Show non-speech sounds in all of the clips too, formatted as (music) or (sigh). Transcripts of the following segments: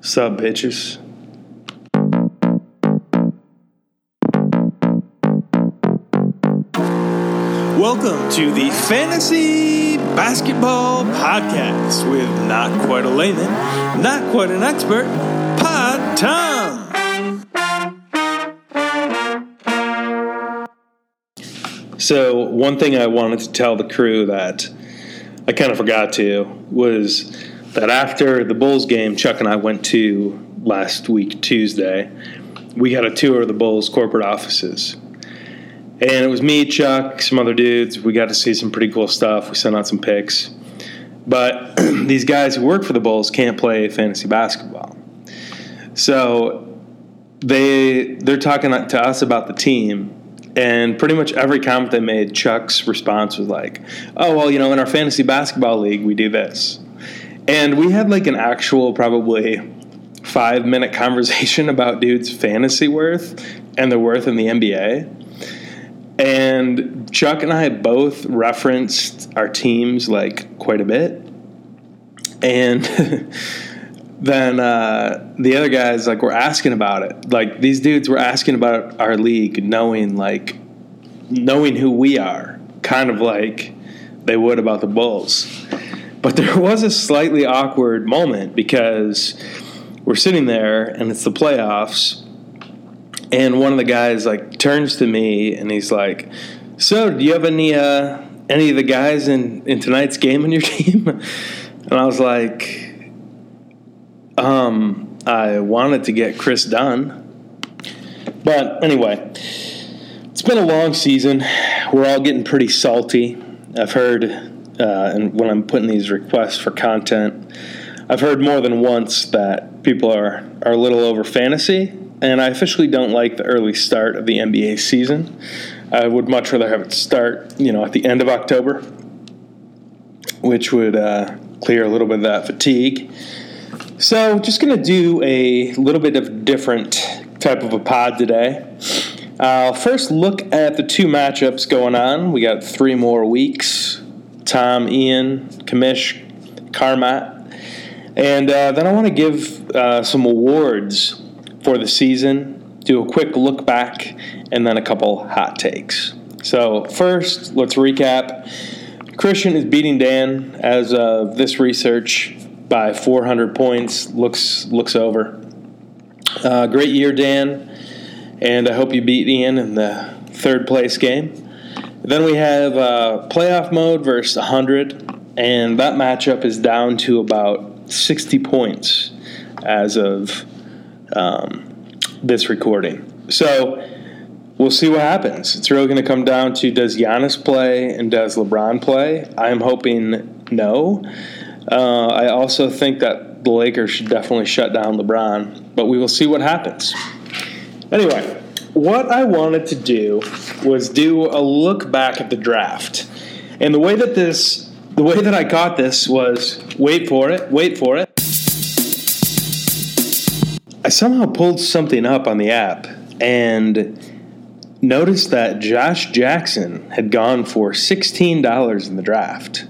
Sub bitches. Welcome to the Fantasy Basketball Podcast with not quite a layman, not quite an expert, Pod Tom. So, one thing I wanted to tell the crew that I kind of forgot to was that after the Bulls game, Chuck and I went to last week, Tuesday, we got a tour of the Bulls corporate offices. And it was me, Chuck, some other dudes. We got to see some pretty cool stuff. We sent out some pics. But (clears throat) these guys who work for the Bulls can't play fantasy basketball. So they they're talking to us about the team and pretty much every comment they made, Chuck's response was like, "Oh well, you know, in our fantasy basketball league, we do this." And we had like an actual probably five minute conversation (laughs) about dude's fantasy worth and the worth in the NBA. And Chuck and I both referenced our teams like quite a bit. And (laughs) then uh, the other guys like were asking about it. Like these dudes were asking about our league, knowing like knowing who we are, kind of like they would about the Bulls. But there (laughs) was a slightly awkward moment because we're sitting there and it's the playoffs and one of the guys like turns to me and he's like, "So, do you have any uh, any of the guys in in tonight's game on your (laughs) team?" and I was like, "Um, I wanted to get Kris Dunn, but anyway." It's been a long season. We're all getting pretty salty. I've heard, uh, and when I'm putting these requests for content, I've heard more than once that people are, are a little over fantasy and I officially don't like the early start of the NBA season. I would much rather have it start, you know, at the end of October, which would uh, clear a little bit of that fatigue. So, just going to do a little bit of different type of a pod today. I'll first look at the two matchups going on. We got three more weeks. Tom, Ian, Kamish, Carmat. And uh, then I want to give uh, some awards for the season, do a quick look back, and then a couple hot takes. So, first, let's recap. Christian is beating Dan as of this research by 400 points. Looks looks over. Uh, great year, Dan, and I hope you beat Ian in the third place game. Then we have uh, playoff mode versus 100, and that matchup is down to about 60 points as of um, this recording. So we'll see what happens. It's really going to come down to does Giannis play and does LeBron play? I'm hoping no. Uh, I also think that the Lakers should definitely shut down LeBron, but we will see what happens. Anyway, what I wanted to do was do a look back at the draft. And the way that this the way that I got this was wait for it, wait for it. I somehow pulled something up on the app and noticed that Josh Jackson had gone for $16 in the draft,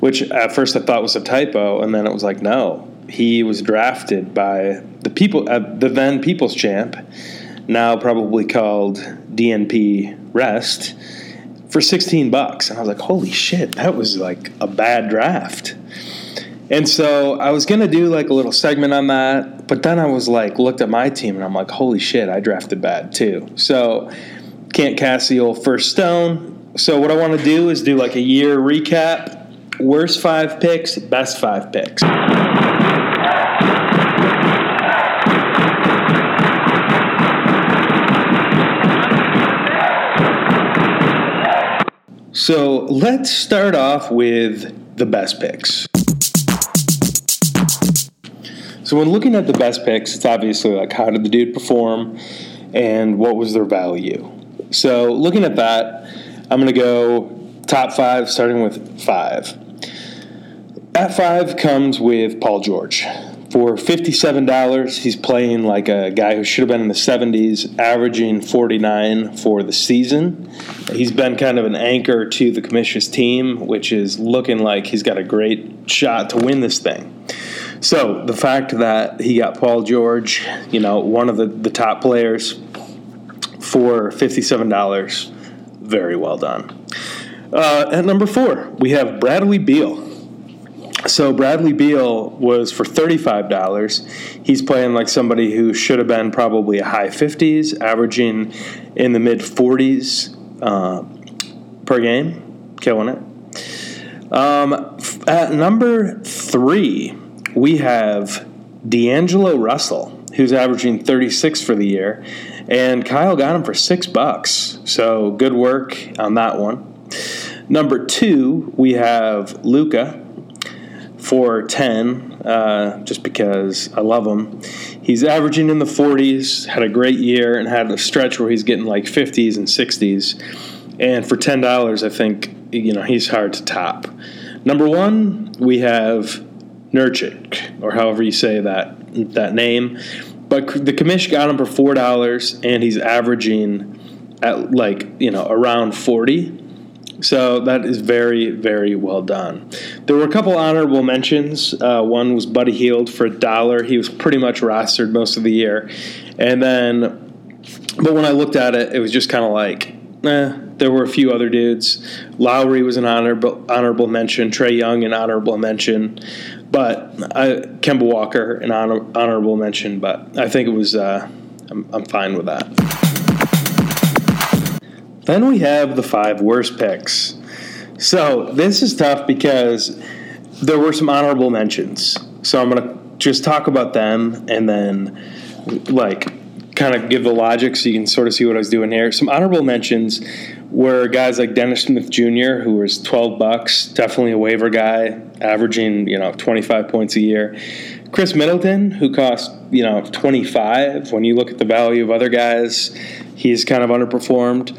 which at first I thought was a typo, and then it was like, no, he was drafted by the people, uh, the then People's Champ, now probably called DNP Rest, for 16 bucks. And I was like, holy shit, that was like a bad draft. And so I was gonna do like a little segment on that, but then I was like, looked at my team and I'm like, holy shit, I drafted bad too. So can't cast the old first stone. So what I want to do is do like a year recap, worst five picks, best five picks. So let's start off with the best picks. So when looking at the best picks, it's obviously like how did the dude perform and what was their value. So looking at that, I'm going to go top five, starting with five. At five comes with Paul George. For $57, he's playing like a guy who should have been in the 70s, averaging 49 for the season. He's been kind of an anchor to the Commission's team, which is looking like he's got a great shot to win this thing. So the fact that he got Paul George, you know, one of the, the top players for $57, very well done. Uh, at number four, we have Bradley Beal. So Bradley Beal was for $35. He's playing like somebody who should have been probably a high 50s, averaging in the mid 40s uh, per game, killing it. Um, at number three, we have D'Angelo Russell, who's averaging 36 for the year, and Kyle got him for six bucks. So good work on that one. Number two, we have Luka for 10, uh, just because I love him. He's averaging in the 40s, had a great year, and had a stretch where he's getting like 50s and 60s. And for $10, I think, you know, he's hard to top. Number one, we have Nurkic, or however you say that that name. But the commish got him for four dollars, and he's averaging at like you know around forty. So that is very, very well done. There were a couple honorable mentions. Uh, one was Buddy Hield for a dollar. He was pretty much rostered most of the year, and then, but when I looked at it, it was just kind of like, eh. There were a few other dudes. Lowry was an honorable honorable mention. Trae Young an honorable mention, but I, Kemba Walker an honor, honorable mention. But I think it was. Uh, I'm, I'm fine with that. Then we have the five worst picks. So this is tough because there were some honorable mentions. So I'm going to just talk about them and then, like, kind of give the logic so you can sort of see what I was doing here. Some honorable mentions were guys like Dennis Smith Jr., who was 12 bucks, definitely a waiver guy, averaging, you know, 25 points a year. Khris Middleton, who cost, you know, 25. When you look at the value of other guys, he's kind of underperformed.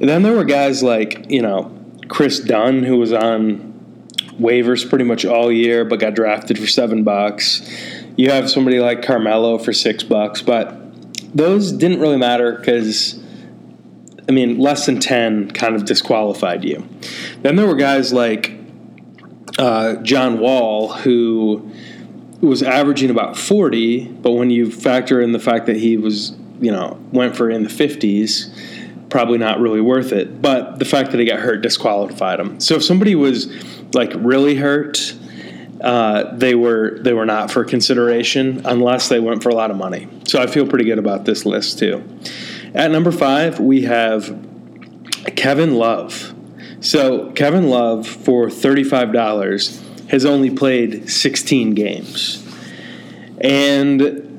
And then there were guys like, you know, Kris Dunn, who was on waivers pretty much all year, but got drafted for seven bucks. You have somebody like Carmelo for six bucks, but those didn't really matter because, I mean, less than 10 kind of disqualified you. Then there were guys like uh, John Wall, who was averaging about 40, but when you factor in the fact that he was, you know, went for in the 50s, probably not really worth it. But the fact that he got hurt disqualified him. So if somebody was like really hurt, uh, they were they were not for consideration unless they went for a lot of money. So I feel pretty good about this list too. At number five, we have Kevin Love. So Kevin Love for thirty five dollars has only played sixteen games, and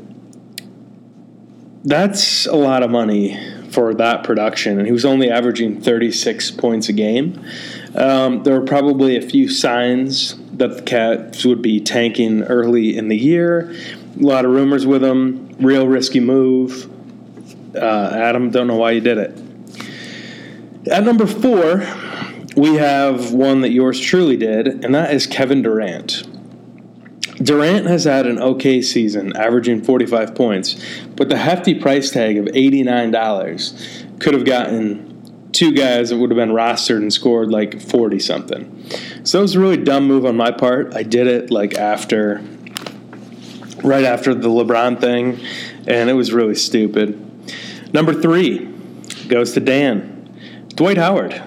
that's a lot of money for that production, and he was only averaging 36 points a game. Um, there were probably a few signs that the Cavs would be tanking early in the year. A lot of rumors with him. Real risky move. Uh, Adam, don't know why you did it. At number four, we have one that yours truly did, and that is Kevin Durant. Durant has had an okay season, averaging 45 points, but the hefty price tag of $89 could have gotten two guys that would have been rostered and scored like 40 something. So it was a really dumb move on my part. I did it like after, right after the LeBron thing, and it was really stupid. Number three goes to Dan. Dwight Howard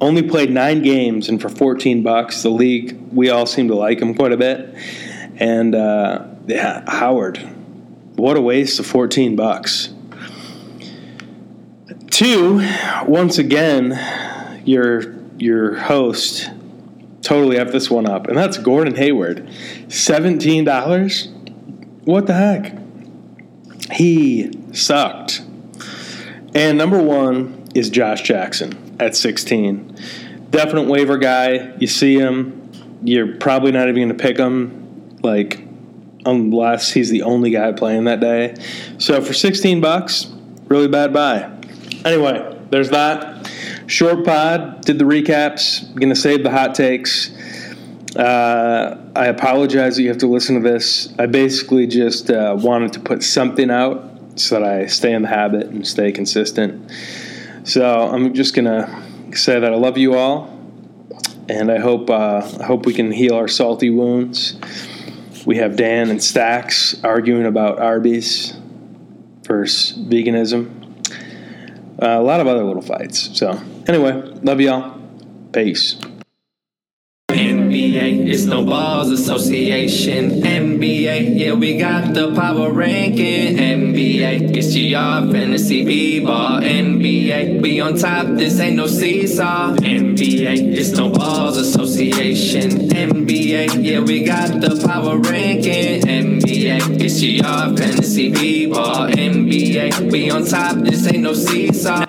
only played nine games, and for 14 bucks, the league, we all seem to like him quite a bit. And uh, yeah, Howard, what a waste of 14 bucks. Two, once again, your your host totally have this one up, and that's Gordon Hayward. Seventeen dollars? What the heck? He sucked. And number one is Josh Jackson at 16. Definite waiver guy. You see him, you're probably not even going to pick him like unless he's the only guy playing that day. So for 16 bucks, really bad buy. Anyway, there's that. Short pod, did the recaps, to save the hot takes. Uh, I apologize that you have to listen to this. I basically just uh, wanted to put something out so that I stay in the habit and stay consistent. So I'm just to say that I love you all, and I hope uh, I hope we can heal our salty wounds We have Dan and Stacks arguing about Arby's versus veganism. Uh, a lot of other little fights. So, anyway, love y'all. Peace. NBA, it's no balls association. NBA, yeah, we got the power ranking. NBA, it's GR fantasy b-ball. NBA, we on top, this ain't no seesaw. NBA, it's no balls association. NBA, yeah, we got the power ranking. NBA, it's GR fantasy b-ball. NBA, we on top, this ain't no seesaw.